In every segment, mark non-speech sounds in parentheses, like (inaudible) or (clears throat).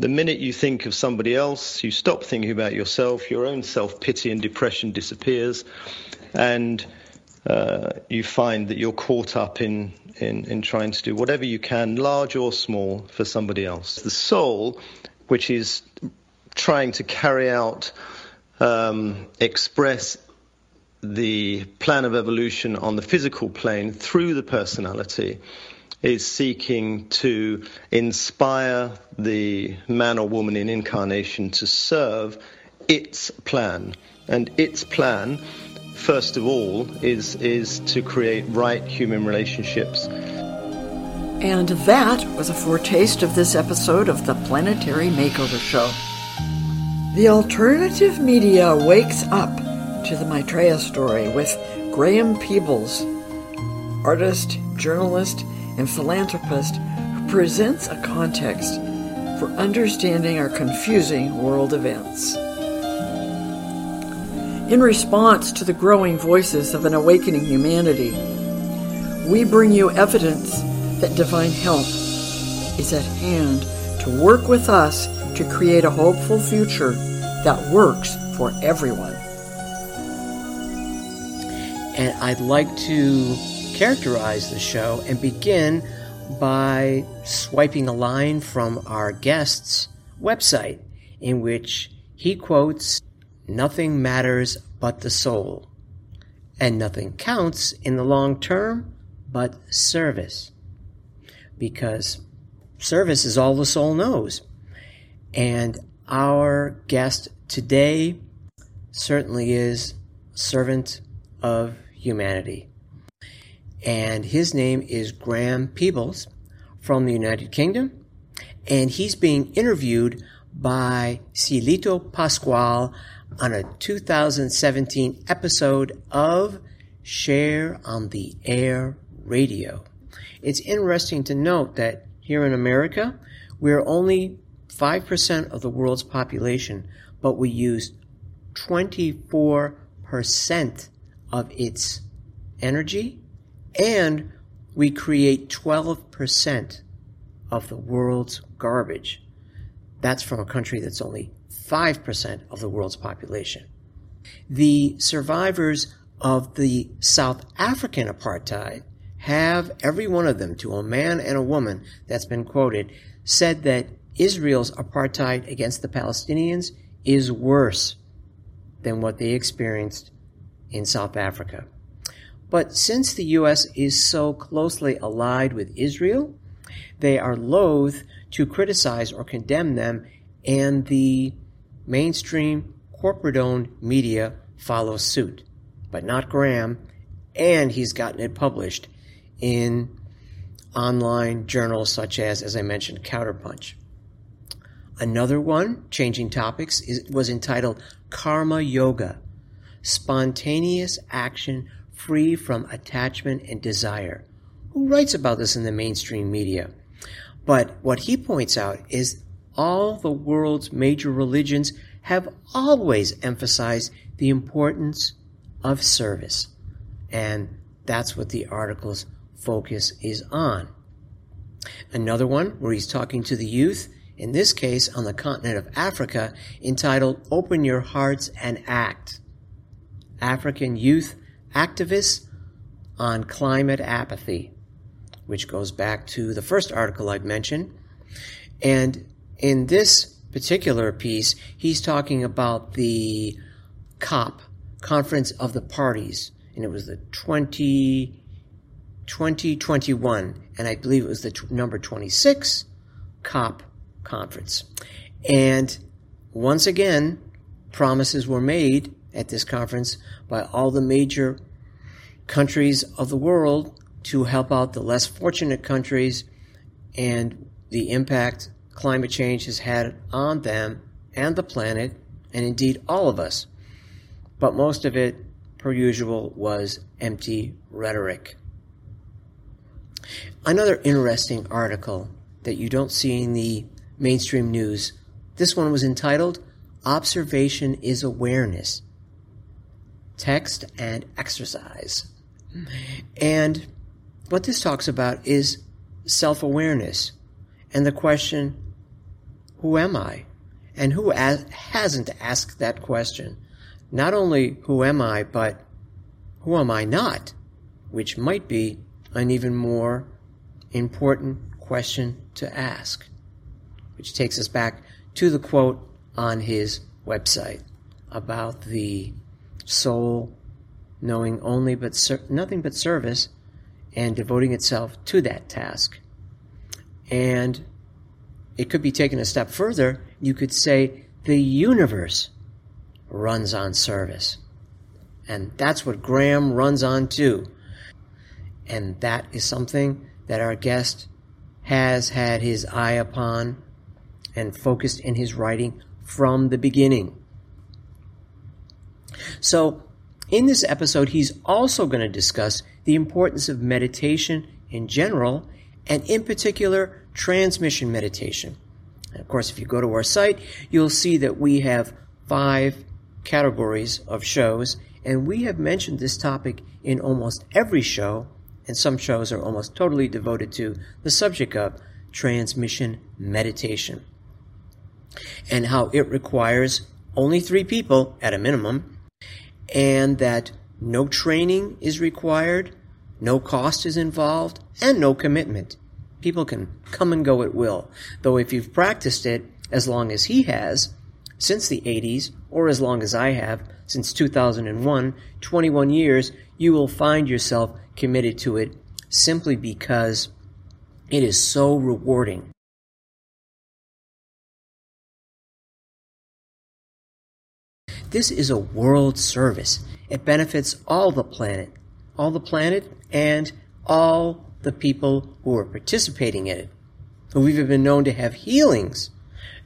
The minute you think of somebody else, you stop thinking about yourself, your own self pity and depression disappears, and uh, you find that you're caught up in, in, in trying to do whatever you can, large or small, for somebody else. The soul, which is trying to carry out, um, express the plan of evolution on the physical plane through the personality, is seeking to inspire the man or woman in incarnation to serve its plan. And its plan, first of all, is, is to create right human relationships. And that was a foretaste of this episode of the Planetary Makeover Show. The alternative media wakes up to the Maitreya story with Graham Peebles, artist, journalist, and philanthropist who presents a context for understanding our confusing world events. In response to the growing voices of an awakening humanity, we bring you evidence that divine help is at hand to work with us to create a hopeful future that works for everyone. And I'd like to characterize the show and begin by swiping a line from our guest's website in which he quotes, Nothing matters but the soul, and nothing counts in the long term but service. Because service is all the soul knows. And our guest today certainly is servant of humanity and his name is Graham Peebles from the United Kingdom, and he's being interviewed by Cielito Pascual on a 2017 episode of Share on the Air Radio. It's interesting to note that here in America, we're only 5% of the world's population, but we use 24% of its energy and we create 12% of the world's garbage. That's from a country that's only 5% of the world's population. The survivors of the South African apartheid have, every one of them, to a man and a woman that's been quoted, said that Israel's apartheid against the Palestinians is worse than what they experienced in South Africa. But since the U.S. is so closely allied with Israel, they are loath to criticize or condemn them, and the mainstream corporate owned media follows suit. But not Graham, and he's gotten it published in online journals such as, as I mentioned, Counterpunch. Another one, changing topics, is, was entitled Karma Yoga Spontaneous Action free from attachment and desire. Who writes about this in the mainstream media? But what he points out is all the world's major religions have always emphasized the importance of service. And that's what the article's focus is on. Another one where he's talking to the youth, in this case on the continent of Africa, entitled Open Your Hearts and Act. African youth activists on climate apathy, which goes back to the first article I've mentioned. And in this particular piece, he's talking about the COP, Conference of the Parties, and it was the 20, 2021, and I believe it was the t- number 26 COP conference. And once again, promises were made at this conference by all the major countries of the world to help out the less fortunate countries and the impact climate change has had on them and the planet, and indeed all of us. But most of it, per usual, was empty rhetoric. Another interesting article that you don't see in the mainstream news. This one was entitled Observation is Awareness text, and exercise. And what this talks about is self awareness and the question who am I? And who hasn't asked that question? Not only who am I, but who am I not? Which might be an even more important question to ask. Which takes us back to the quote on his website about the soul knowing only but ser- nothing but service and devoting itself to that task. And it could be taken a step further. You could say the universe runs on service. And that's what Graham runs on too. And that is something that our guest has had his eye upon and focused in his writing from the beginning. So, in this episode, he's also going to discuss the importance of meditation in general, and in particular, transmission meditation. And of course, if you go to our site, you'll see that we have five categories of shows, and we have mentioned this topic in almost every show, and some shows are almost totally devoted to the subject of transmission meditation and how it requires only three people at a minimum and that no training is required, no cost is involved, and no commitment. People can come and go at will. Though if you've practiced it as long as he has, since the 80s, or as long as I have, since 2001, 21 years, you will find yourself committed to it simply because it is so rewarding. This is a world service. It benefits all the planet, all the planet, and all the people who are participating in it. We've even been known to have healings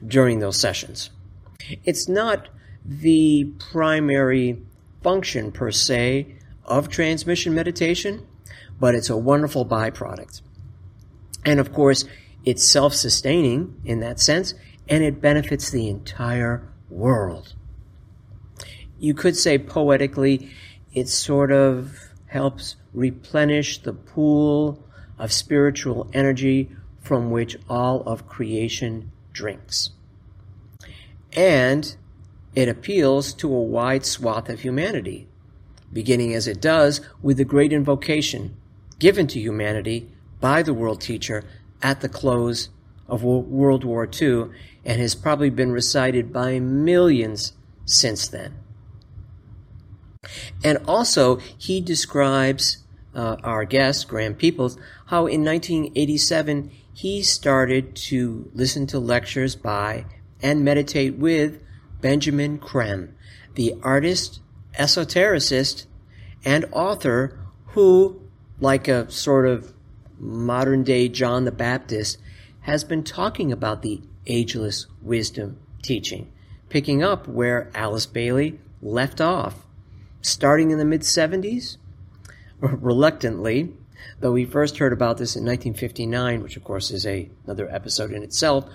during those sessions. It's not the primary function per se of transmission meditation, but it's a wonderful byproduct. And of course, it's self sustaining in that sense, and it benefits the entire world you could say poetically, it sort of helps replenish the pool of spiritual energy from which all of creation drinks. And it appeals to a wide swath of humanity, beginning as it does with the great invocation given to humanity by the world teacher at the close of World War II and has probably been recited by millions since then. And also, he describes uh, our guest, Graham Peebles, how in 1987 he started to listen to lectures by and meditate with Benjamin Creme, the artist, esotericist, and author who, like a sort of modern day John the Baptist, has been talking about the ageless wisdom teaching, picking up where Alice Bailey left off starting in the mid 70s, reluctantly, though we first heard about this in 1959, which of course is a, another episode in itself,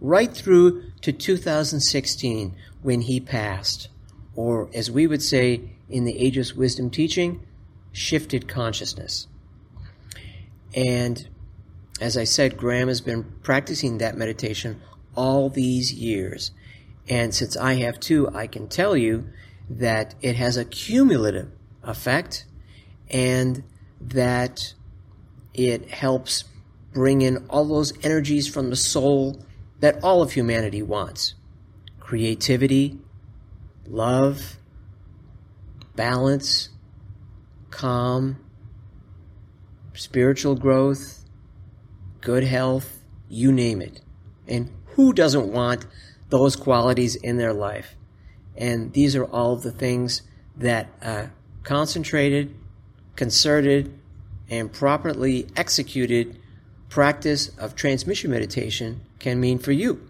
right through to 2016 when he passed, or as we would say in the Ageless Wisdom teaching, shifted consciousness. And as I said, Graham has been practicing that meditation all these years. And since I have too, I can tell you that it has a cumulative effect and that it helps bring in all those energies from the soul that all of humanity wants creativity, love, balance, calm, spiritual growth, good health, you name it. And who doesn't want those qualities in their life? And these are all of the things that uh, concentrated, concerted, and properly executed practice of transmission meditation can mean for you.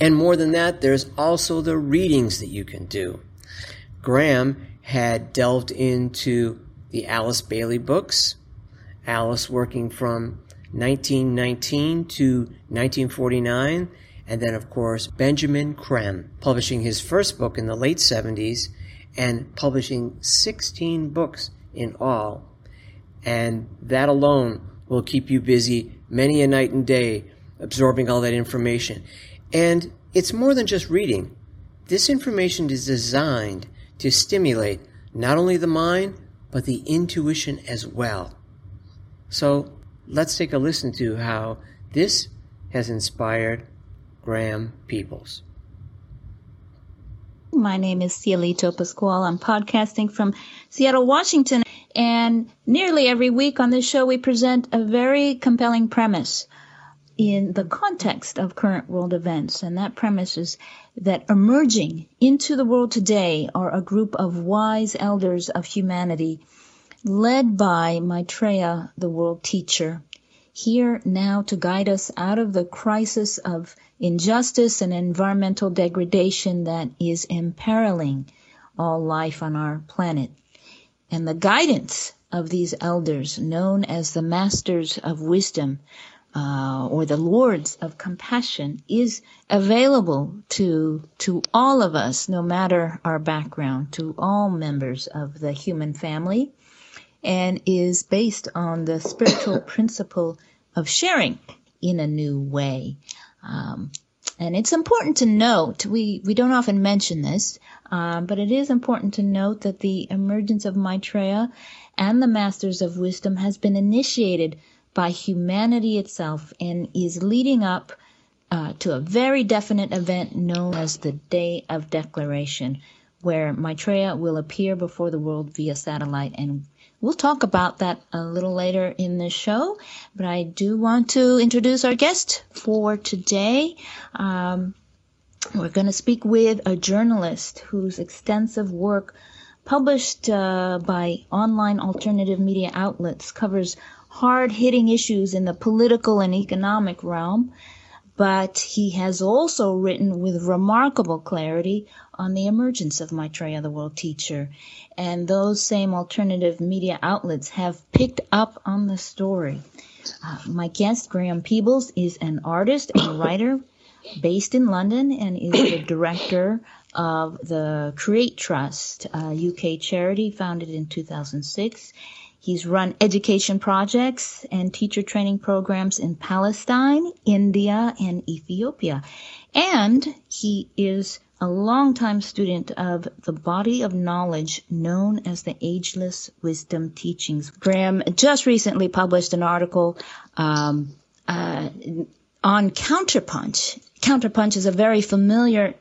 And more than that, there's also the readings that you can do. Graham had delved into the Alice Bailey books, Alice working from 1919 to 1949 and then, of course, Benjamin Creme, publishing his first book in the late 70s and publishing 16 books in all. And that alone will keep you busy many a night and day absorbing all that information. And it's more than just reading. This information is designed to stimulate not only the mind, but the intuition as well. So let's take a listen to how this has inspired Graham Peebles. My name is Cielito Pascual. I'm podcasting from Seattle, Washington. And nearly every week on this show, we present a very compelling premise in the context of current world events. And that premise is that emerging into the world today are a group of wise elders of humanity led by Maitreya, the world teacher, here now to guide us out of the crisis of injustice and environmental degradation that is imperiling all life on our planet. And the guidance of these elders, known as the masters of wisdom, uh, or the lords of compassion is available to to all of us no matter our background to all members of the human family and is based on the spiritual (coughs) principle of sharing in a new way. Um, and it's important to note, we, we don't often mention this, um, but it is important to note that the emergence of Maitreya and the Masters of Wisdom has been initiated by humanity itself and is leading up uh, to a very definite event known as the Day of Declaration, where Maitreya will appear before the world via satellite and We'll talk about that a little later in the show, but I do want to introduce our guest for today. Um, we're going to speak with a journalist whose extensive work published uh, by online alternative media outlets covers hard hitting issues in the political and economic realm but he has also written with remarkable clarity on the emergence of Maitreya, the world teacher. And those same alternative media outlets have picked up on the story. Uh, my guest, Graham Peebles, is an artist and (coughs) writer based in London and is the (coughs) director of the Create Trust, a UK charity founded in 2006. He's run education projects and teacher training programs in Palestine, India, and Ethiopia. And he is a longtime student of the body of knowledge known as the Ageless Wisdom Teachings. Graham just recently published an article um, uh, on Counterpunch. Counterpunch is a very familiar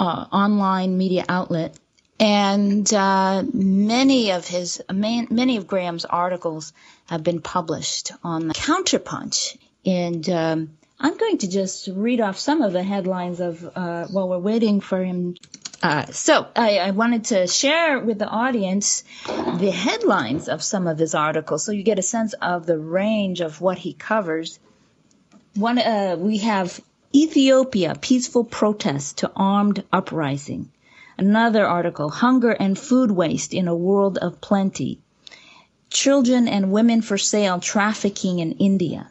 uh, online media outlet and uh, many of his many of Graham's articles have been published on the Counterpunch, and um, I'm going to just read off some of the headlines of uh, while we're waiting for him. Uh, so I, I, wanted to share with the audience the headlines of some of his articles, so you get a sense of the range of what he covers. One, uh, we have Ethiopia peaceful protest to armed uprising. Another article, Hunger and Food Waste in a World of Plenty. Children and Women for Sale Trafficking in India.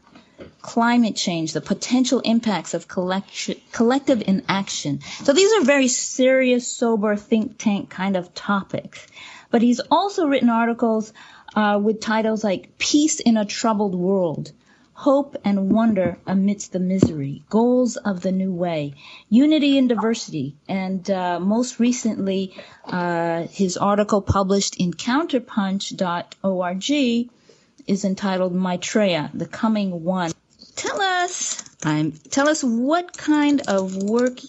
Climate change, the potential impacts of collective inaction. So these are very serious, sober, think tank kind of topics. But he's also written articles uh, with titles like Peace in a Troubled World, hope and wonder amidst the misery, goals of the new way, unity and diversity, and uh, most recently, uh, his article published in counterpunch.org is entitled Maitreya, the Coming One. Tell us, um, tell us what kind of work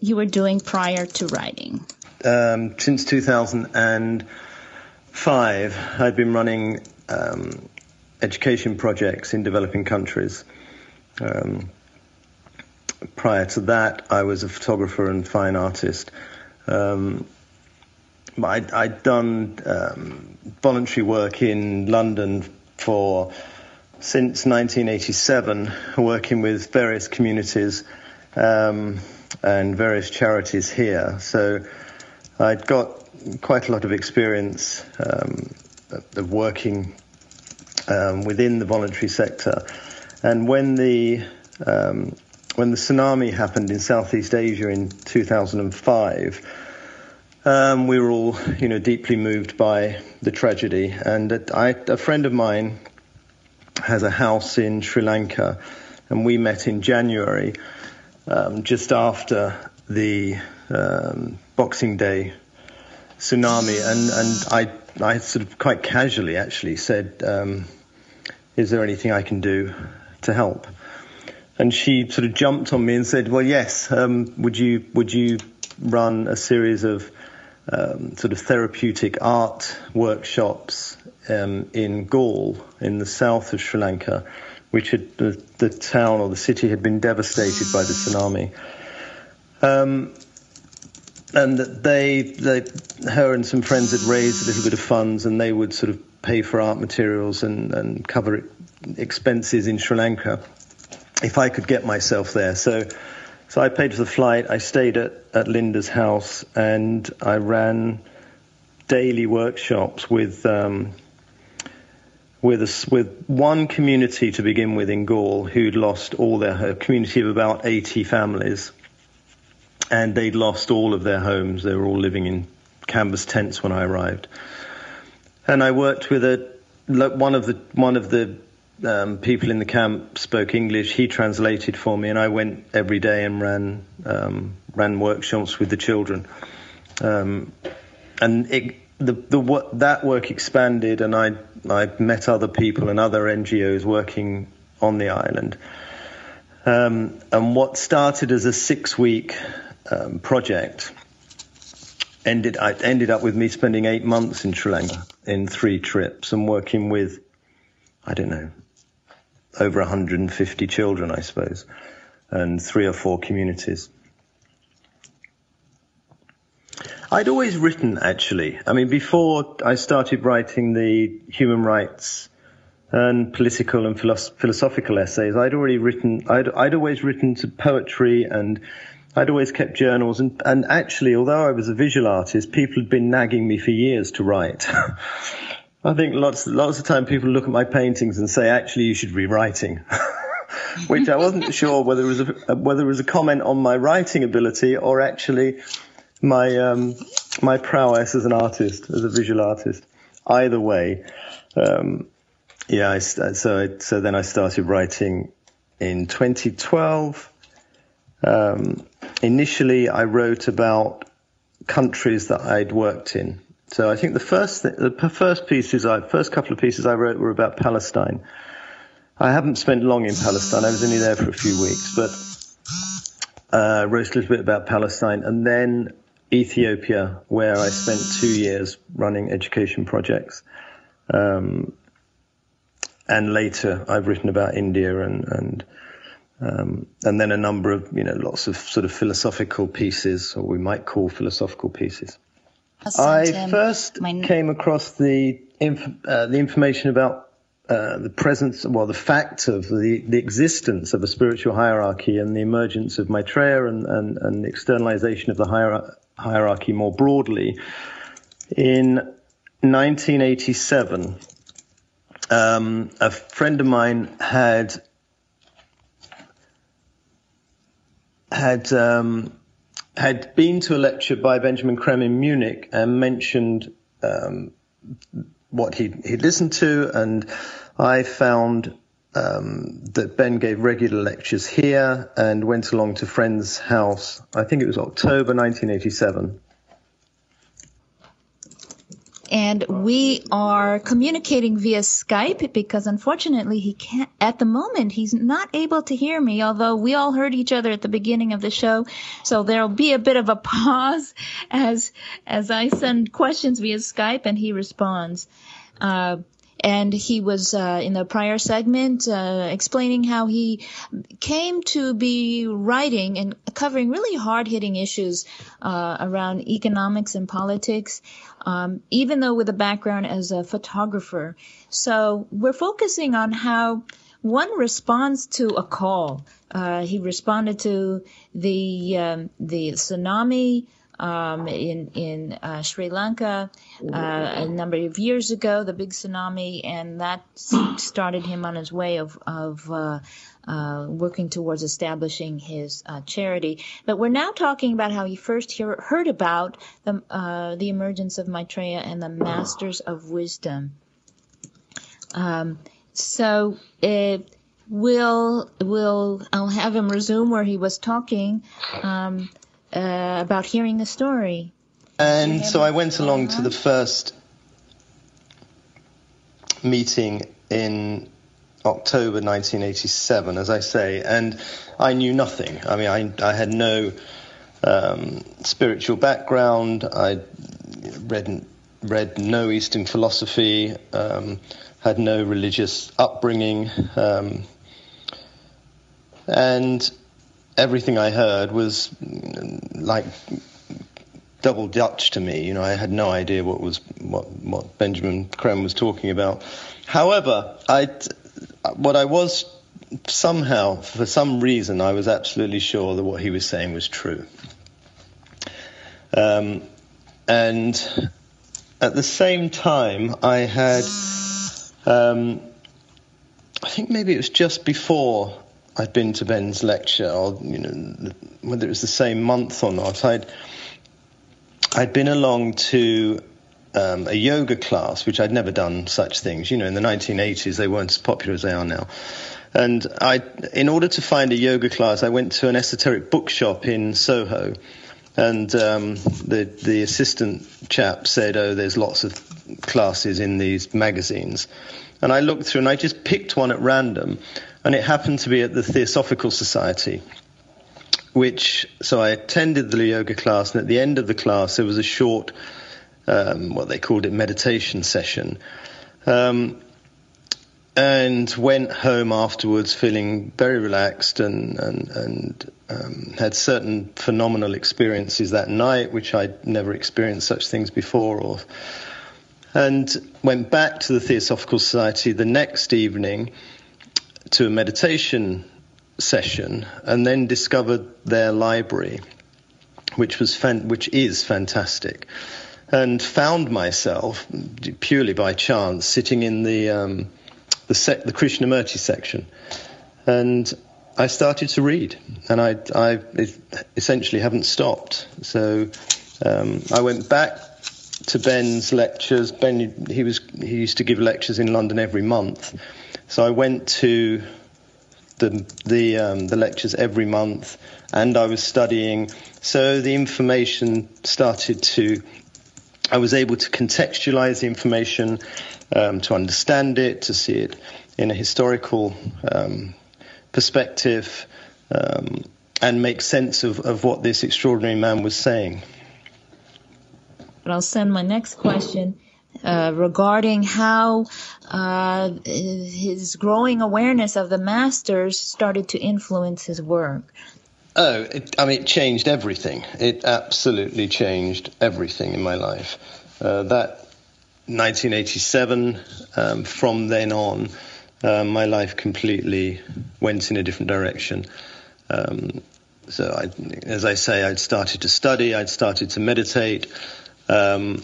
you were doing prior to writing. Um, since 2005, I've been running um, education projects in developing countries. Um, prior to that, I was a photographer and fine artist. Um, I'd, I'd, done um, voluntary work in London for since 1987, working with various communities um, and various charities here. So I'd got quite a lot of experience um, of working um, within the voluntary sector. And when the um, when the tsunami happened in Southeast Asia in 2005, um, we were all, you know, deeply moved by the tragedy. And I, a friend of mine has a house in Sri Lanka, and we met in January, um, just after the um, Boxing Day tsunami, and and I I sort of quite casually actually said, um, "Is there anything I can do to help?" And she sort of jumped on me and said, "Well, yes. Um, would you would you run a series of um, sort of therapeutic art workshops um, in Galle, in the south of Sri Lanka, which had, the, the, town or the city had been devastated by the tsunami. Um, and they, they, her and some friends had raised a little bit of funds, and they would sort of pay for art materials and, and cover expenses in Sri Lanka if I could get myself there. So so I paid for the flight. I stayed at, at Linda's house and I ran daily workshops with um, with a, with one community to begin with in Galle who'd lost all their a community of about 80 families, and they'd lost all of their homes. They were all living in canvas tents when I arrived, and I worked with a one of the one of the um, people in the camp spoke English. He translated for me, and I went every day and ran um, ran workshops with the children. Um, and it, the, the what that work expanded, and I I met other people and other NGOs working on the island. Um, and what started as a six week um, project ended I ended up with me spending eight months in Sri Lanka in three trips and working with I don't know over 150 children, I suppose, and three or four communities. I'd always written, actually. I mean, before I started writing the human rights and political and philosophical essays, I'd already written, I'd, I'd always written to poetry and I'd always kept journals. And, and actually, although I was a visual artist, people had been nagging me for years to write. (laughs) I think lots lots of time people look at my paintings and say, actually, you should be writing, (laughs) which I wasn't (laughs) sure whether it was a, whether it was a comment on my writing ability or actually my um, my prowess as an artist, as a visual artist. Either way, um, yeah. I, so I, so then I started writing in 2012. Um, initially, I wrote about countries that I'd worked in. So I think the first th- the first pieces I first couple of pieces I wrote were about Palestine. I haven't spent long in Palestine. I was only there for a few weeks, but uh, wrote a little bit about Palestine, and then Ethiopia, where I spent two years running education projects. Um, and later, I've written about India and and um, and then a number of you know lots of sort of philosophical pieces, or we might call philosophical pieces. I first my... came across the inf- uh, the information about uh, the presence, well, the fact of the, the existence of a spiritual hierarchy and the emergence of Maitreya and, and, and the externalization of the hier- hierarchy more broadly in 1987. Um, a friend of mine had had um, had been to a lecture by Benjamin Creme in Munich and mentioned um, what he he'd listened to, and I found um, that Ben gave regular lectures here and went along to friend's house. I think it was October 1987 and we are communicating via Skype because unfortunately he can't, at the moment, he's not able to hear me, although we all heard each other at the beginning of the show. So there'll be a bit of a (laughs) pause as, as I send questions via Skype and he responds. Uh, and he was uh, in the prior segment uh, explaining how he came to be writing and covering really hard-hitting issues uh, around economics and politics, um, even though with a background as a photographer. So we're focusing on how one responds to a call. Uh, he responded to the um, the tsunami um, in in uh, Sri Lanka uh, a number of years ago, the big tsunami, and that started him on his way of of uh, uh, working towards establishing his uh, charity. But we're now talking about how he first hear, heard about the uh, the emergence of Maitreya and the Masters of Wisdom. Um, so. It, we'll we'll I'll have him resume where he was talking um, uh, about hearing the story. And so I went along to the first meeting in October 1987, as I say, and I knew nothing. I mean, I, I had no um, spiritual background. I read read no Eastern philosophy. Um, had no religious upbringing, um, and everything I heard was like double Dutch to me. You know, I had no idea what was what what Benjamin Creme was talking about. However, I what I was somehow, for some reason, I was absolutely sure that what he was saying was true. Um, and at the same time, I had, um, I think maybe it was just before I'd been to Ben's lecture, or you know, whether it was the same month or not. I'd I'd been along to um, a yoga class, which I'd never done such things. You know, in the 1980s, they weren't as popular as they are now. And I, in order to find a yoga class, I went to an esoteric bookshop in Soho. And um, the the assistant chap said, "Oh, there's lots of classes in these magazines." And I looked through, and I just picked one at random, and it happened to be at the Theosophical Society which so I attended the yoga class, and at the end of the class there was a short, um, what they called it, meditation session, um, and went home afterwards feeling very relaxed and and and um, had certain phenomenal experiences that night, which I'd never experienced such things before, or and went back to the Theosophical Society the next evening to a meditation session and then discovered their library, which was fan- which is fantastic, and found myself purely by chance sitting in the um, the, the Krishnamurti section, and I started to read, and I, I essentially haven't stopped. So um, I went back to Ben's lectures. Ben, he was he used to give lectures in London every month, so I went to the the um, the lectures every month, and I was studying. So the information started to. I was able to contextualize the information, um, to understand it, to see it in a historical um, perspective, um, and make sense of, of what this extraordinary man was saying. But I'll send my next question uh, regarding how uh, his growing awareness of the masters started to influence his work. Oh, it, I mean, it changed everything. It absolutely changed everything in my life. Uh, that 1987, um, from then on, uh, my life completely went in a different direction. Um, so, I, as I say, I'd started to study, I'd started to meditate. Um,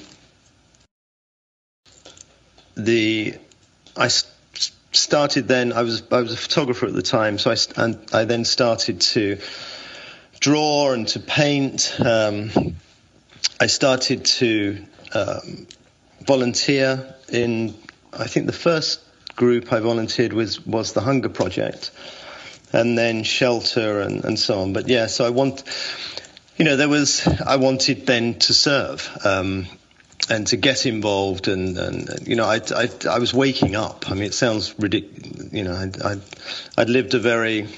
the I started then. I was I was a photographer at the time, so I and I then started to draw and to paint. Um, I started to um, volunteer in. I think the first group I volunteered with was the Hunger Project, and then Shelter and, and so on. But yeah, so I want. You know, there was. I wanted then to serve. Um, and to get involved and, and you know I, I, I was waking up. I mean it sounds ridiculous you know I, I, I'd lived a very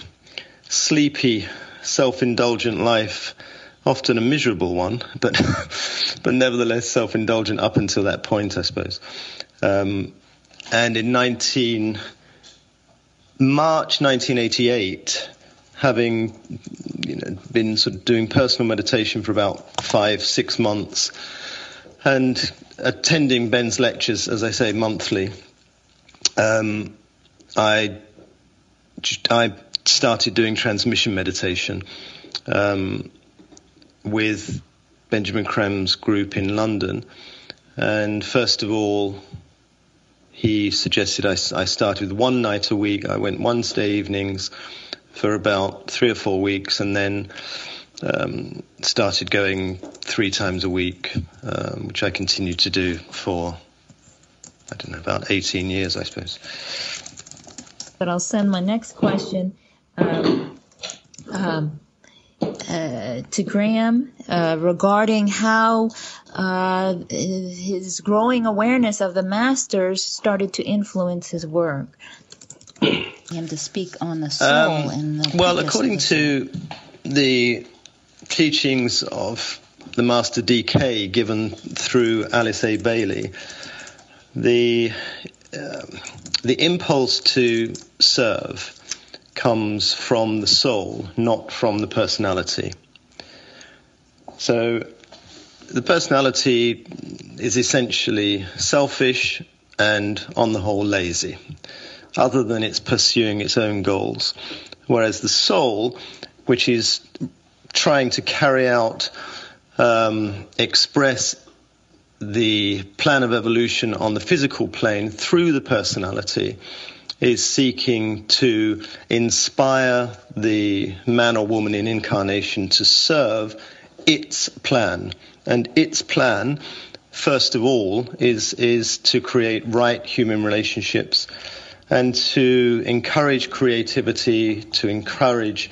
sleepy self-indulgent life often a miserable one but (laughs) but nevertheless self-indulgent up until that point I suppose. Um, and in 19 March 1988 having you know been sort of doing personal meditation for about five six months and attending Ben's lectures, as I say, monthly, um, I I started doing transmission meditation um, with Benjamin Creme's group in London, and first of all, he suggested I, I start with one night a week. I went Wednesday evenings for about three or four weeks, and then um, started going three times a week, um, which I continued to do for, I don't know, about 18 years, I suppose. but I'll send my next question um, um, uh, to Graham uh, regarding how uh, his growing awareness of the masters started to influence his work. (clears throat) and to speak on the soul um, and the well, according to the teachings of the Master DK given through Alice A. Bailey, the uh, the impulse to serve comes from the soul, not from the personality. So the personality is essentially selfish and, on the whole, lazy, other than it's pursuing its own goals. Whereas the soul, which is trying to carry out, um, express the plan of evolution on the physical plane through the personality, is seeking to inspire the man or woman in incarnation to serve its plan. And its plan, first of all, is, is to create right human relationships and to encourage creativity, to encourage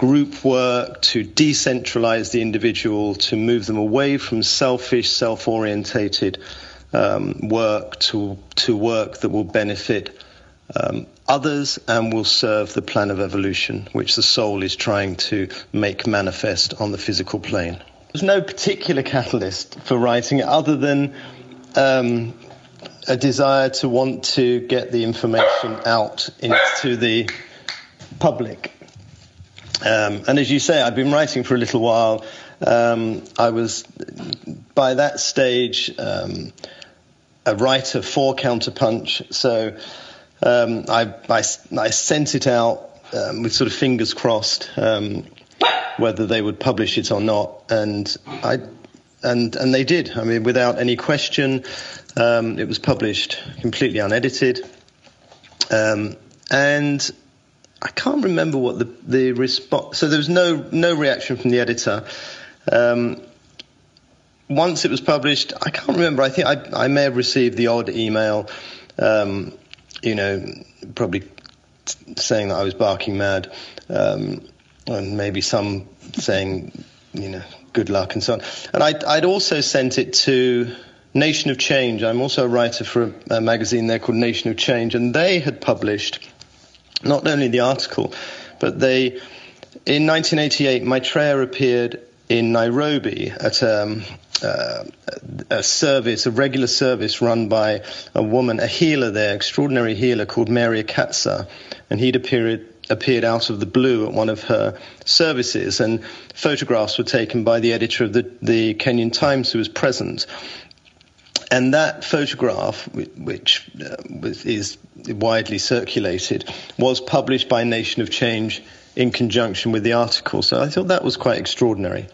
group work, to decentralize the individual, to move them away from selfish, self orientated um, work to, to work that will benefit um, others and will serve the plan of evolution, which the soul is trying to make manifest on the physical plane. There's no particular catalyst for writing it other than um, a desire to want to get the information out into the public. Um, and as you say, I've been writing for a little while. Um, I was, by that stage, um, a writer for Counterpunch, so um, I, I, I, sent it out um, with sort of fingers crossed um, whether they would publish it or not, and I and and they did. I mean, without any question, um, it was published completely unedited, um, and I can't remember what the the response. So there was no no reaction from the editor. Um, once it was published, I can't remember. I think I, I may have received the odd email um, you know, probably saying that I was barking mad, um, and maybe some saying, you know, good luck and so on. And I'd, I'd also sent it to Nation of Change. I'm also a writer for a, a magazine there called Nation of Change, and they had published not only the article, but they, in 1988, Maitreya appeared in Nairobi at um, uh, a service, a regular service run by a woman, a healer there, extraordinary healer called Mary Akatsa, and he'd appeared appeared out of the blue at one of her services, and photographs were taken by the editor of the, the Kenyan Times who was present. And that photograph, which uh, is widely circulated, was published by Nation of Change in conjunction with the article. So I thought that was quite extraordinary.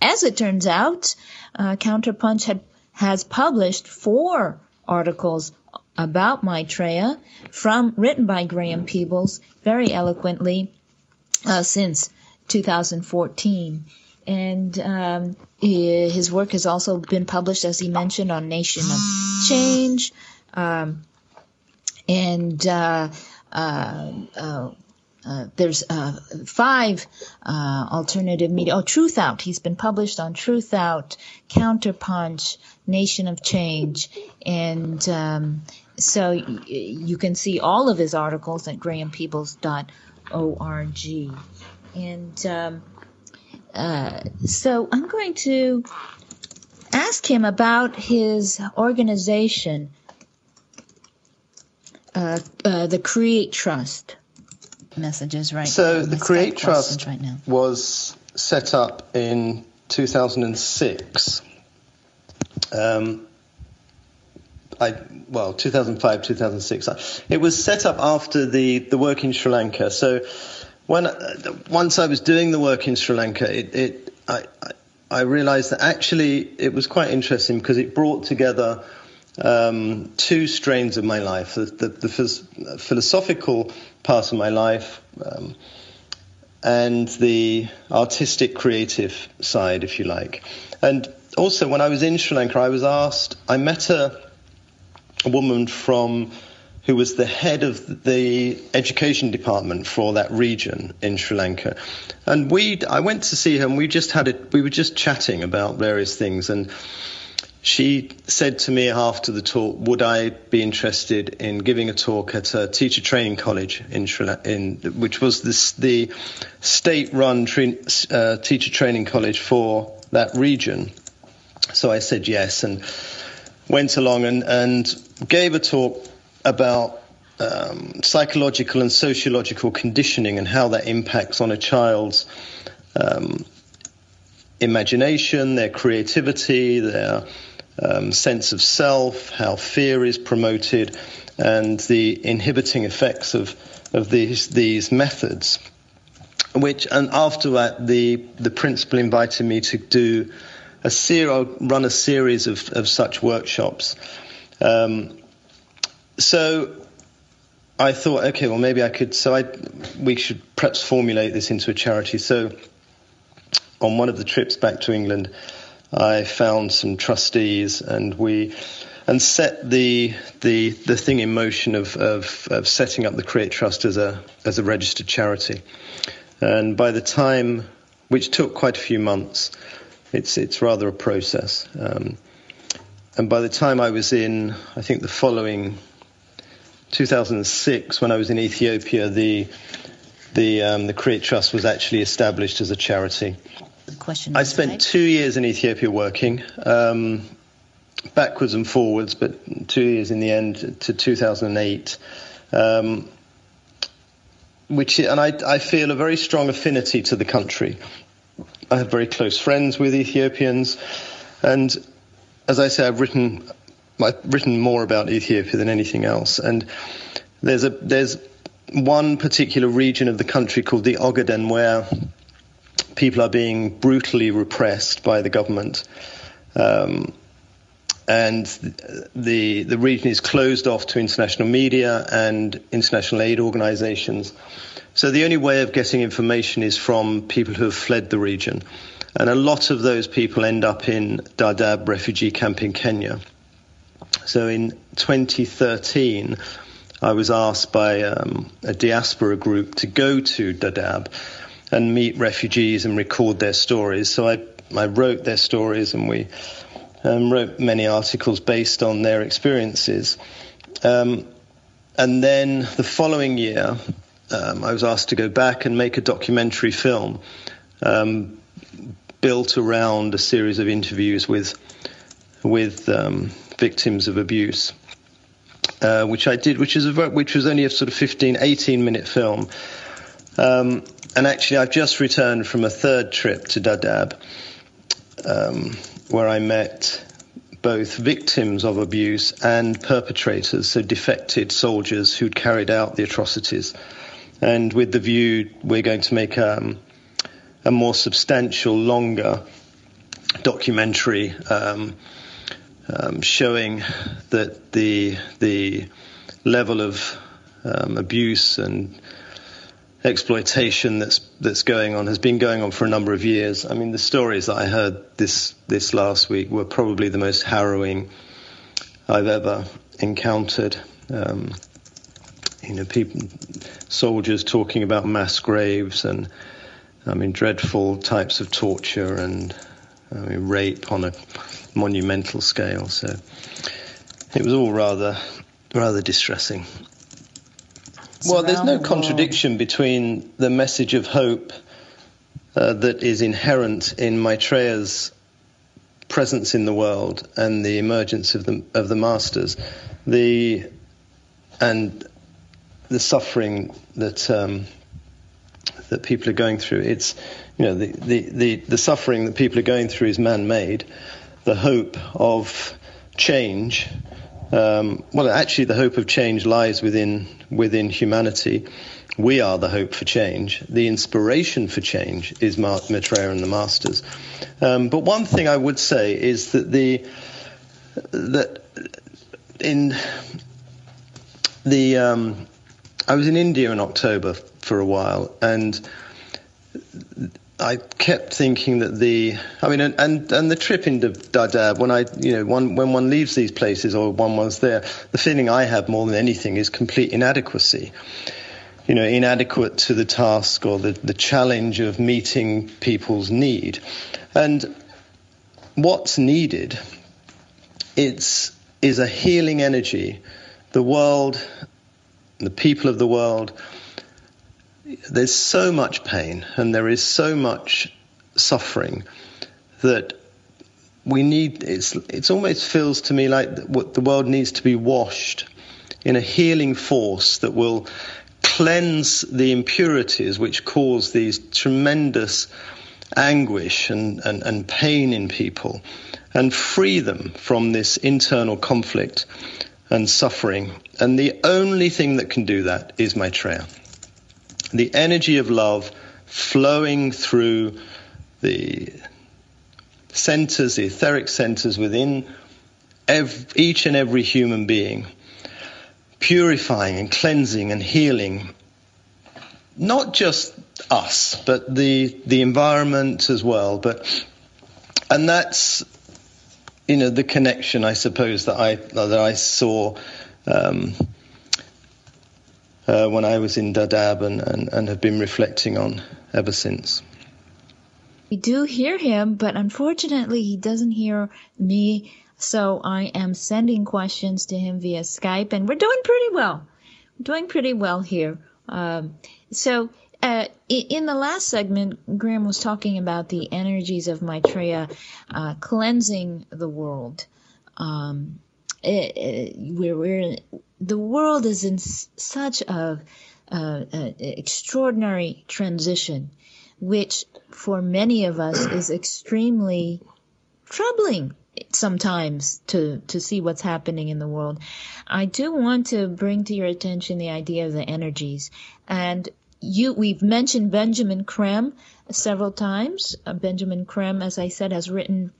As it turns out, uh, Counterpunch had, has published four articles about Maitreya from written by Graham Peebles very eloquently uh, since 2014. And um, his work has also been published, as he mentioned, on Nation of Change. Um, and uh, uh, uh uh, there's uh, five uh, alternative media. Oh, Truth Out. He's been published on Truth Out, Counterpunch, Nation of Change, and um, so y- you can see all of his articles at grahampeebles.org. And um, uh, so I'm going to ask him about his organization, uh, the Create Trust messages right So the Create Trust right was set up in 2006. Um, I, well, 2005, 2006. It was set up after the, the work in Sri Lanka. So when uh, once I was doing the work in Sri Lanka, it, it I, I, realized that actually it was quite interesting because it brought together um, two strains of my life the, the, the philosophical part of my life um, and the artistic, creative side, if you like. And also, when I was in Sri Lanka, I was asked, I met a, a woman from who was the head of the education department for that region in Sri Lanka. And we, I went to see her, and we just had it. We were just chatting about various things, and she said to me after the talk, would I be interested in giving a talk at a teacher training college in Sri Lanka, in, which was this, the state-run tra- uh, teacher training college for that region. So I said yes and went along and, and gave a talk about um, psychological and sociological conditioning and how that impacts on a child's um, imagination, their creativity, their um, sense of self, how fear is promoted, and the inhibiting effects of, of these, these methods. Which, and after that, the, the principal invited me to do a ser- run a series of, of such workshops. Um, so I thought, okay, well, maybe I could. So I, we should perhaps formulate this into a charity. So on one of the trips back to England, I found some trustees, and we and set the the the thing in motion of of, of setting up the Create Trust as a as a registered charity. And by the time, which took quite a few months, it's it's rather a process. Um, and by the time I was in, I think the following 2006, when I was in Ethiopia, the the um, the Create Trust was actually established as a charity. Question. I spent two years in Ethiopia working, um, backwards and forwards, but two years in the end to 2008. Um, which and I, I feel a very strong affinity to the country. I have very close friends with Ethiopians, and as I say, I've written I've written more about Ethiopia than anything else. And there's a there's one particular region of the country called the Ogaden where people are being brutally repressed by the government. Um, and the the region is closed off to international media and international aid organizations. So the only way of getting information is from people who have fled the region. And a lot of those people end up in Dadaab refugee camp in Kenya. So in 2013, I was asked by um, a diaspora group to go to Dadaab and meet refugees and record their stories. So I, I wrote their stories and we um, wrote many articles based on their experiences. Um, and then the following year, um, I was asked to go back and make a documentary film um, built around a series of interviews with with um, victims of abuse, uh, which I did, which is a, which was only a sort of 15, 18 minute film. Um, and actually, I've just returned from a third trip to Dadaab, um, where I met both victims of abuse and perpetrators, so defected soldiers who'd carried out the atrocities. And with the view, we're going to make um, a more substantial, longer documentary um, showing that the the level of um, abuse and exploitation that's that's going on has been going on for a number of years. I mean, the stories that I heard this this last week were probably the most harrowing I've ever encountered. Um, you know, people, soldiers talking about mass graves and I mean, dreadful types of torture and I mean, rape on a monumental scale. So it was all rather rather distressing. It's well, there's no the contradiction between the message of hope uh, that is inherent in Maitreya's presence in the world and the emergence of the of the masters, the and the suffering that um, that people are going through. It's you know the, the, the, the suffering that people are going through is man-made. The hope of change um, well, actually, the hope of change lies within within humanity. We are the hope for change. The inspiration for change is Maitreya and the Masters. Um, but one thing I would say is that the that in the um, I was in India in October for a while, and I kept thinking that the, I mean, and, and, and the trip into Dadaab, when I, you know, one, when one leaves these places or one was there, the feeling I have more than anything is complete inadequacy. You know, inadequate to the task or the, the challenge of meeting people's need. And what's needed it's, is a healing energy. The world, the people of the world, there's so much pain and there is so much suffering that we need it's it almost feels to me like what the world needs to be washed in a healing force that will cleanse the impurities which cause these tremendous anguish and, and, and pain in people and free them from this internal conflict and suffering. And the only thing that can do that is Maitreya the energy of love flowing through the centers, the etheric centers within each and every human being, purifying and cleansing and healing not just us, but the the environment as well. But and that's you know the connection, I suppose that I that I saw. Um, uh, when I was in Dadaab and, and, and have been reflecting on ever since. We do hear him, but unfortunately, he doesn't hear me. So I am sending questions to him via Skype, and we're doing pretty well. We're doing pretty well here. Um, so uh, in the last segment, Graham was talking about the energies of Maitreya uh, cleansing the world. Um, it, it, we're, we're the world is in such a, a, a extraordinary transition, which for many of us is extremely troubling sometimes to to see what's happening in the world. I do want to bring to your attention the idea of the energies and you we've mentioned Benjamin Creme several times. Uh, Benjamin Creme, as I said, has written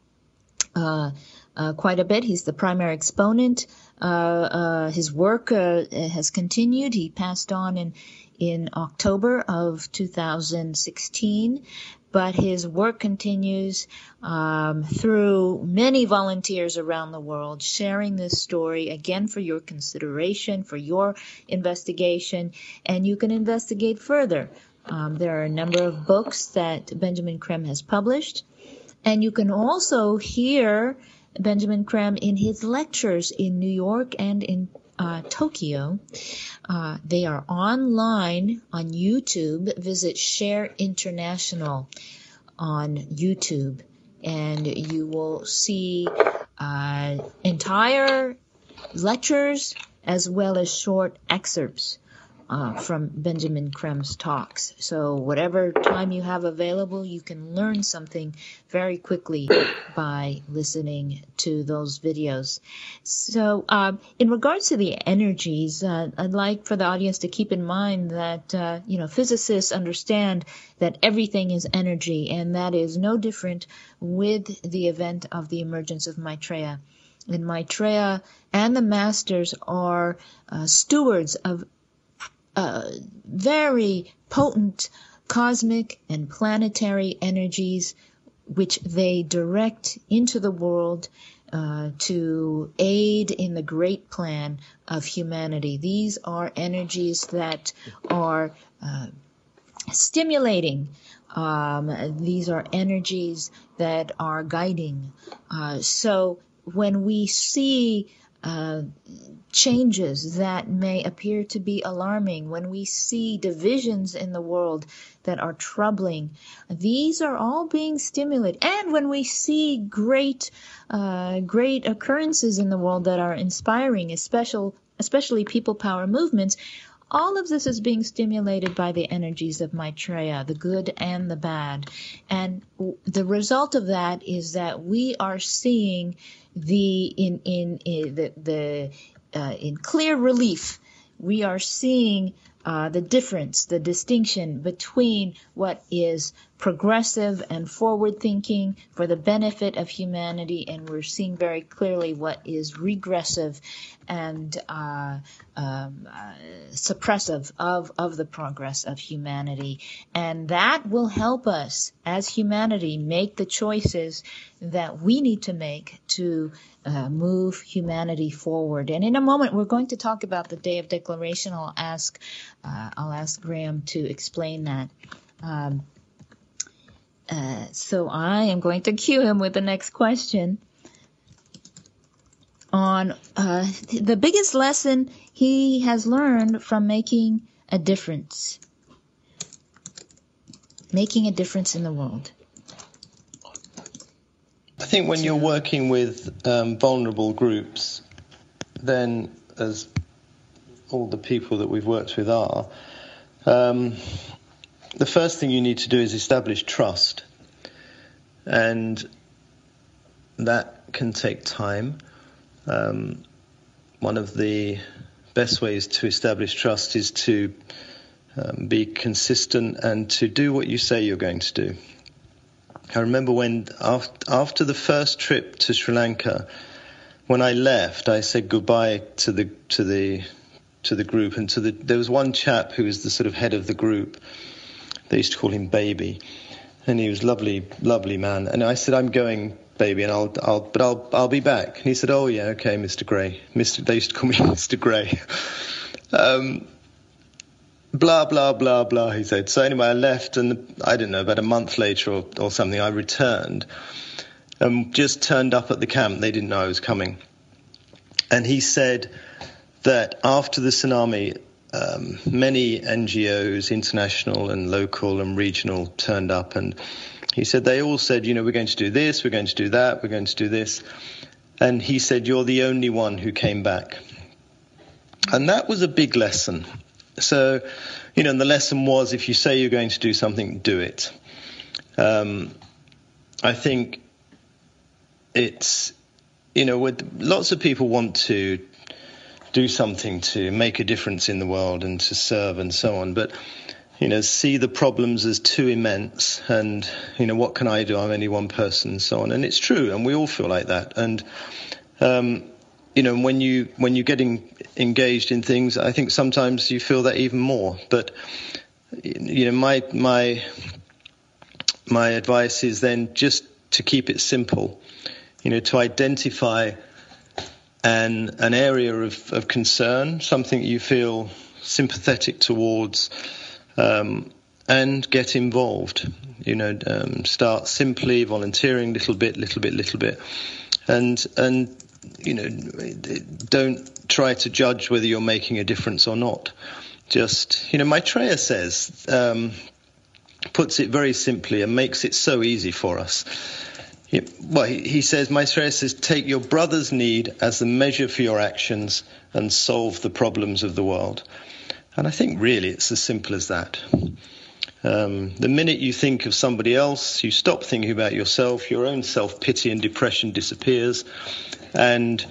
uh, uh, quite a bit. He's the primary exponent. Uh, uh, his work uh, has continued. He passed on in in October of 2016, but his work continues um, through many volunteers around the world sharing this story again for your consideration, for your investigation, and you can investigate further. Um, there are a number of books that Benjamin Creme has published, and you can also hear Benjamin Creme in his lectures in New York and in uh, Tokyo. Uh, they are online on YouTube. Visit Share International on YouTube, and you will see uh, entire lectures as well as short excerpts uh, from Benjamin Creme's talks. So whatever time you have available, you can learn something very quickly by listening to those videos. So um, in regards to the energies, uh, I'd like for the audience to keep in mind that uh, you know physicists understand that everything is energy, and that is no different with the event of the emergence of Maitreya. And Maitreya and the masters are uh, stewards of uh, very potent cosmic and planetary energies which they direct into the world uh, to aid in the great plan of humanity. These are energies that are uh, stimulating. Um, these are energies that are guiding. Uh, so when we see uh, changes that may appear to be alarming, when we see divisions in the world that are troubling, these are all being stimulated. And when we see great, uh, great occurrences in the world that are inspiring, especially, especially people power movements, all of this is being stimulated by the energies of Maitreya, the good and the bad. And the result of that is that we are seeing the in in, in the the uh, in clear relief, we are seeing uh, the difference, the distinction between what is progressive and forward thinking for the benefit of humanity, and we're seeing very clearly what is regressive and uh, um, uh, suppressive of, of the progress of humanity. And that will help us as humanity make the choices that we need to make to uh, move humanity forward. And in a moment, we're going to talk about the Day of Declaration. I'll ask, uh, I'll ask Graham to explain that. Um, uh, so I am going to cue him with the next question on uh, the biggest lesson he has learned from making a difference. Making a difference in the world. I think when you're working with um, vulnerable groups, then as all the people that we've worked with are, um, the first thing you need to do is establish trust. And that can take time. Um, one of the best ways to establish trust is to um, be consistent and to do what you say you're going to do. I remember when, after the first trip to Sri Lanka, when I left, I said goodbye to the to the to the group and to the. There was one chap who was the sort of head of the group, they used to call him Baby, and he was lovely, lovely man. And I said, "I'm going, Baby, and I'll, I'll, but I'll, I'll be back." And he said, "Oh yeah, okay, Mr. Gray." Mr. They used to call me (laughs) Mr. Gray. Um, blah blah blah blah. He said. So anyway, I left, and I don't know. About a month later or, or something, I returned. And just turned up at the camp. They didn't know I was coming. And he said that after the tsunami, um, many NGOs, international and local and regional, turned up, and he said they all said, you know, we're going to do this, we're going to do that, we're going to do this, and he said you're the only one who came back, and that was a big lesson. So, you know, and the lesson was if you say you're going to do something, do it. Um, I think it's, you know, with, lots of people want to do something to make a difference in the world and to serve and so on. But you know, see the problems as too immense, and you know, what can I do? I'm only one person, and so on. And it's true, and we all feel like that. And um, you know, when you when you're getting engaged in things, I think sometimes you feel that even more. But you know, my my my advice is then just to keep it simple. You know, to identify an an area of, of concern, something you feel sympathetic towards, um, and get involved. You know, um, start simply volunteering, little bit, little bit, little bit, and and you know, don't try to judge whether you're making a difference or not. Just you know, Maitreya says. Um, puts it very simply and makes it so easy for us well, he, he says, Maitreya says, take your brother's need as the measure for your actions and solve the problems of the world. And I think really it's as simple as that. Um, the minute you think of somebody else, you stop thinking about yourself, your own self pity and depression disappears, and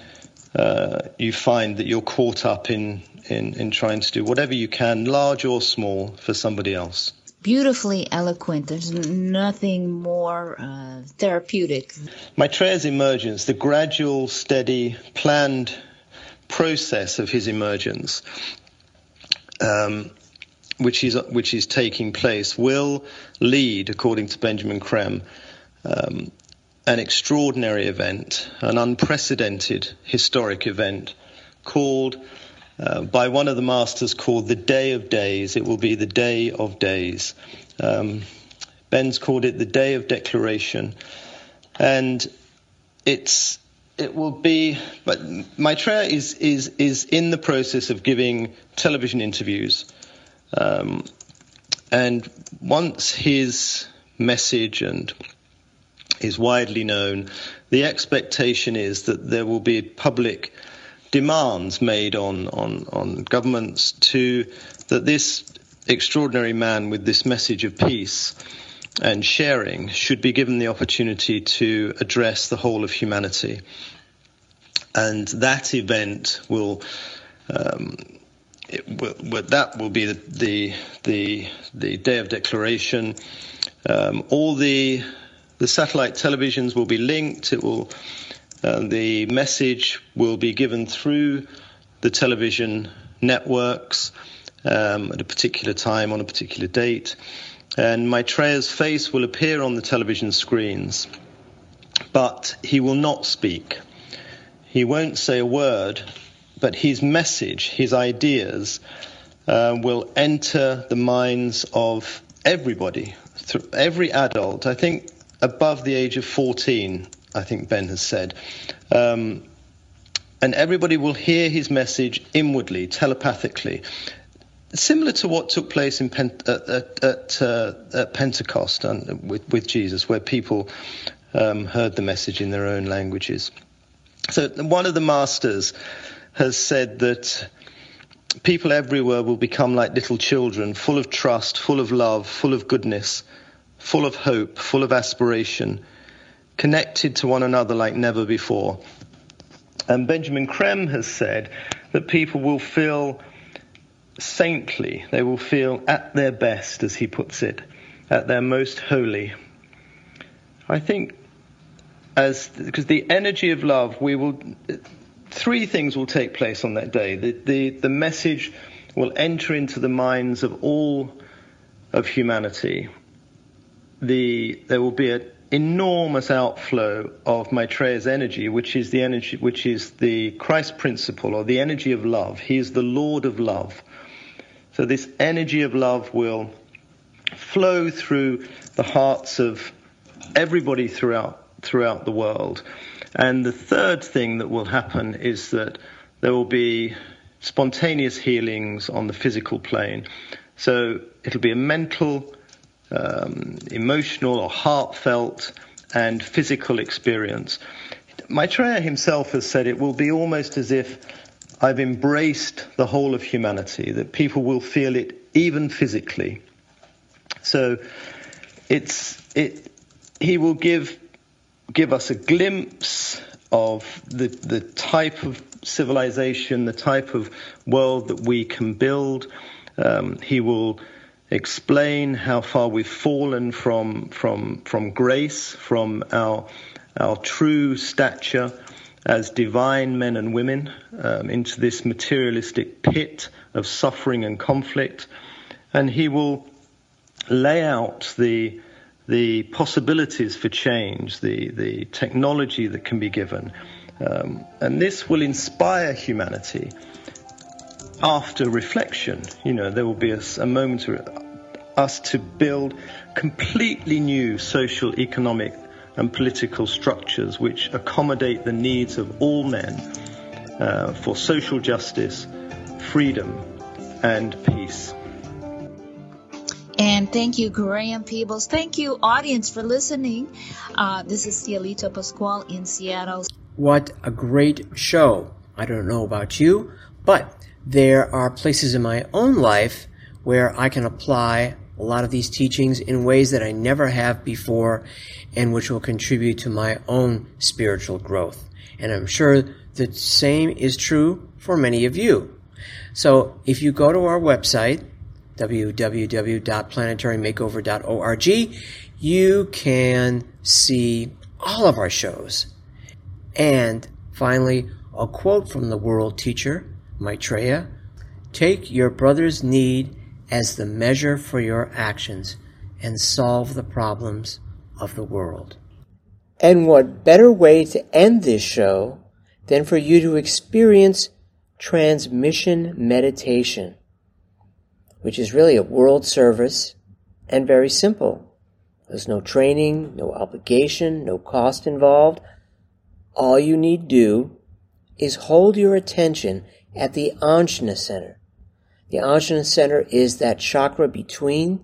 uh, you find that you're caught up in, in, in trying to do whatever you can, large or small, for somebody else beautifully eloquent. There's nothing more uh, therapeutic. Maitreya's emergence, the gradual, steady, planned process of his emergence, um, which is which is taking place, will lead, according to Benjamin Creme, um, an extraordinary event, an unprecedented historic event called uh, by one of the masters called the Day of Days. It will be the Day of Days. Um, Ben's called it the Day of Declaration, and it's it will be. But Maitreya is is is in the process of giving television interviews, um, and once his message and is widely known, the expectation is that there will be public demands made on, on, on governments to that this extraordinary man with this message of peace and sharing should be given the opportunity to address the whole of humanity. And that event will um, will, that will be the, the, the, the day of declaration. Um, all the, the satellite televisions will be linked. It will, uh, the message will be given through the television networks um, at a particular time on a particular date. And Maitreya's face will appear on the television screens, but he will not speak. He won't say a word, but his message, his ideas, uh, will enter the minds of everybody, every adult. I think above the age of 14, I think Ben has said. Um, and everybody will hear his message inwardly, telepathically. Similar to what took place in at, at, uh, at, Pentecost with, with, Jesus, where people um, heard the message in their own languages. So, one of the masters has said that people everywhere will become like little children, full of trust, full of love, full of goodness, full of hope, full of aspiration, connected to one another like never before. And Benjamin Creme has said that people will feel saintly, they will feel at their best, as he puts it, at their most holy. I think as because the energy of love, we will three things will take place on that day. The, the, the message will enter into the minds of all of humanity. The, there will be an enormous outflow of Maitreya's energy, which is the energy, which is the Christ principle or the energy of love. He is the Lord of love. So this energy of love will flow through the hearts of everybody throughout throughout the world. And the third thing that will happen is that there will be spontaneous healings on the physical plane. So it'll be a mental, um, emotional, or heartfelt and physical experience. Maitreya himself has said it will be almost as if I've embraced the whole of humanity, that people will feel it even physically. So it's, it, he will give give us a glimpse of the, the type of civilization, the type of world that we can build. Um, he will explain how far we've fallen from, from, from grace, from our, our true stature as divine men and women um, into this materialistic pit of suffering and conflict. And he will lay out the the possibilities for change, the, the technology that can be given. Um, and this will inspire humanity after reflection. You know, there will be a, a moment for us to build completely new social, economic, and political structures which accommodate the needs of all men uh, for social justice, freedom, and peace. And thank you, Graham Peebles. Thank you, audience, for listening. Uh, this is Cielito Pascual in Seattle. What a great show. I don't know about you, but there are places in my own life where I can apply a lot of these teachings in ways that I never have before and which will contribute to my own spiritual growth. And I'm sure the same is true for many of you. So if you go to our website, www.planetarymakeover.org, you can see all of our shows. And finally, a quote from the world teacher, Maitreya Take your brother's need as the measure for your actions and solve the problems of the world. And what better way to end this show than for you to experience transmission meditation? which is really a world service and very simple. There's no training, no obligation, no cost involved. All you need do is hold your attention at the Ajna Center. The Ajna Center is that chakra between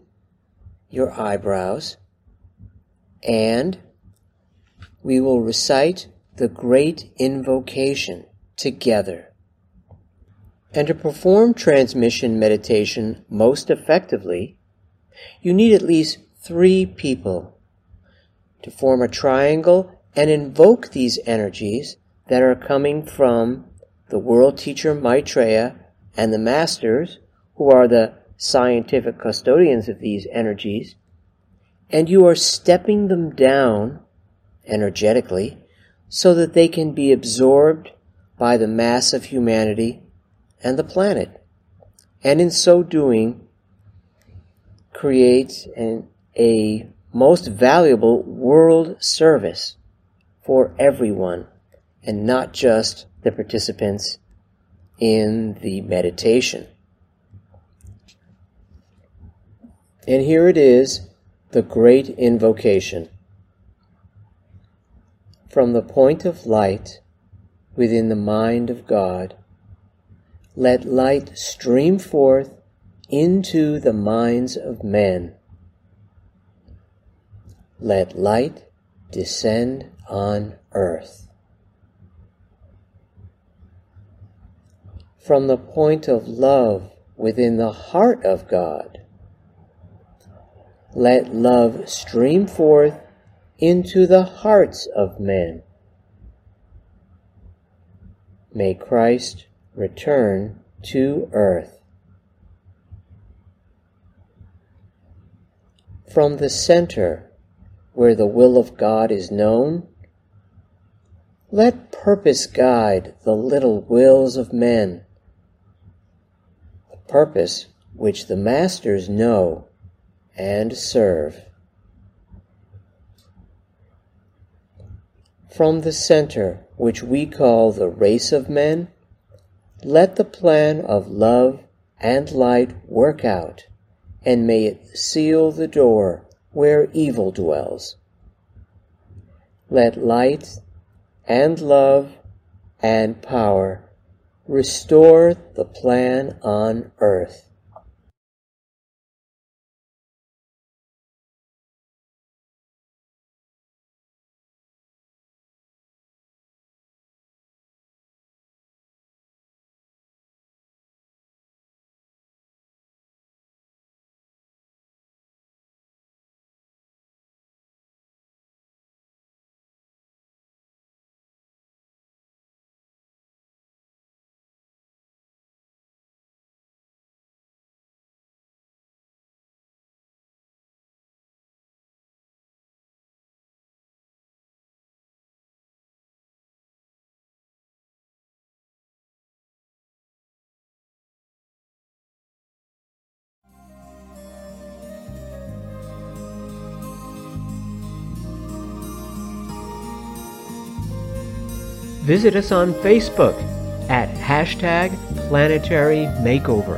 your eyebrows, and we will recite the great invocation together. And to perform transmission meditation most effectively, you need at least three people to form a triangle and invoke these energies that are coming from the world teacher Maitreya and the masters, who are the scientific custodians of these energies, and you are stepping them down energetically so that they can be absorbed by the mass of humanity and the planet. And in so doing, create an, a most valuable world service for everyone and not just the participants in the meditation. And here it is, the great invocation. From the point of light within the mind of God, let light stream forth into the minds of men. Let light descend on earth. From the point of love within the heart of God, let love stream forth into the hearts of men. May Christ return to earth. From the center, where the will of God is known, let purpose guide the little wills of men, purpose which the masters know and serve. From the center, which we call the race of men, let the plan of love and light work out, and may it seal the door where evil dwells. Let light and love and power restore the plan on earth. Visit us on Facebook at hashtag planetary makeover.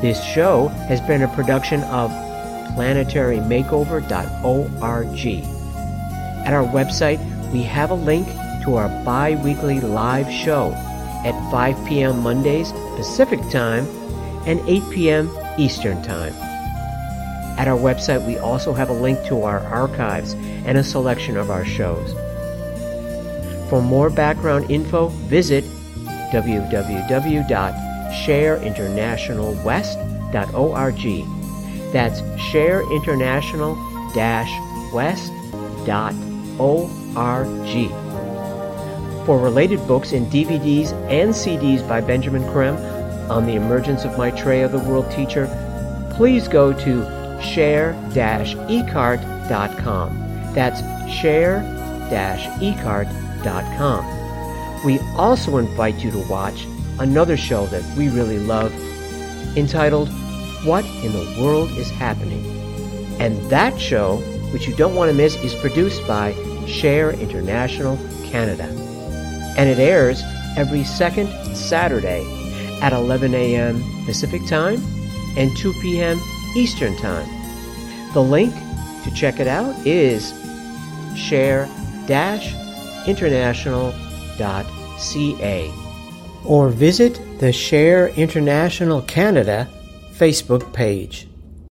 This show has been a production of planetarymakeover.org. At our website, we have a link to our bi weekly live show at 5 p.m. Mondays Pacific Time and 8 p.m. Eastern Time. At our website, we also have a link to our archives and a selection of our shows. For more background info, visit www.shareinternationalwest.org. That's shareinternational-west.org. For related books and DVDs and CDs by Benjamin Creme on the emergence of Maitreya the World Teacher, please go to share-ecart.com. That's share-ecart.com we also invite you to watch another show that we really love entitled What in the World is Happening? And that show, which you don't want to miss, is produced by Share International Canada. And it airs every second Saturday at 11 a.m. Pacific Time and 2 p.m. Eastern Time. The link to check it out is share dash international.ca or visit the Share International Canada Facebook page.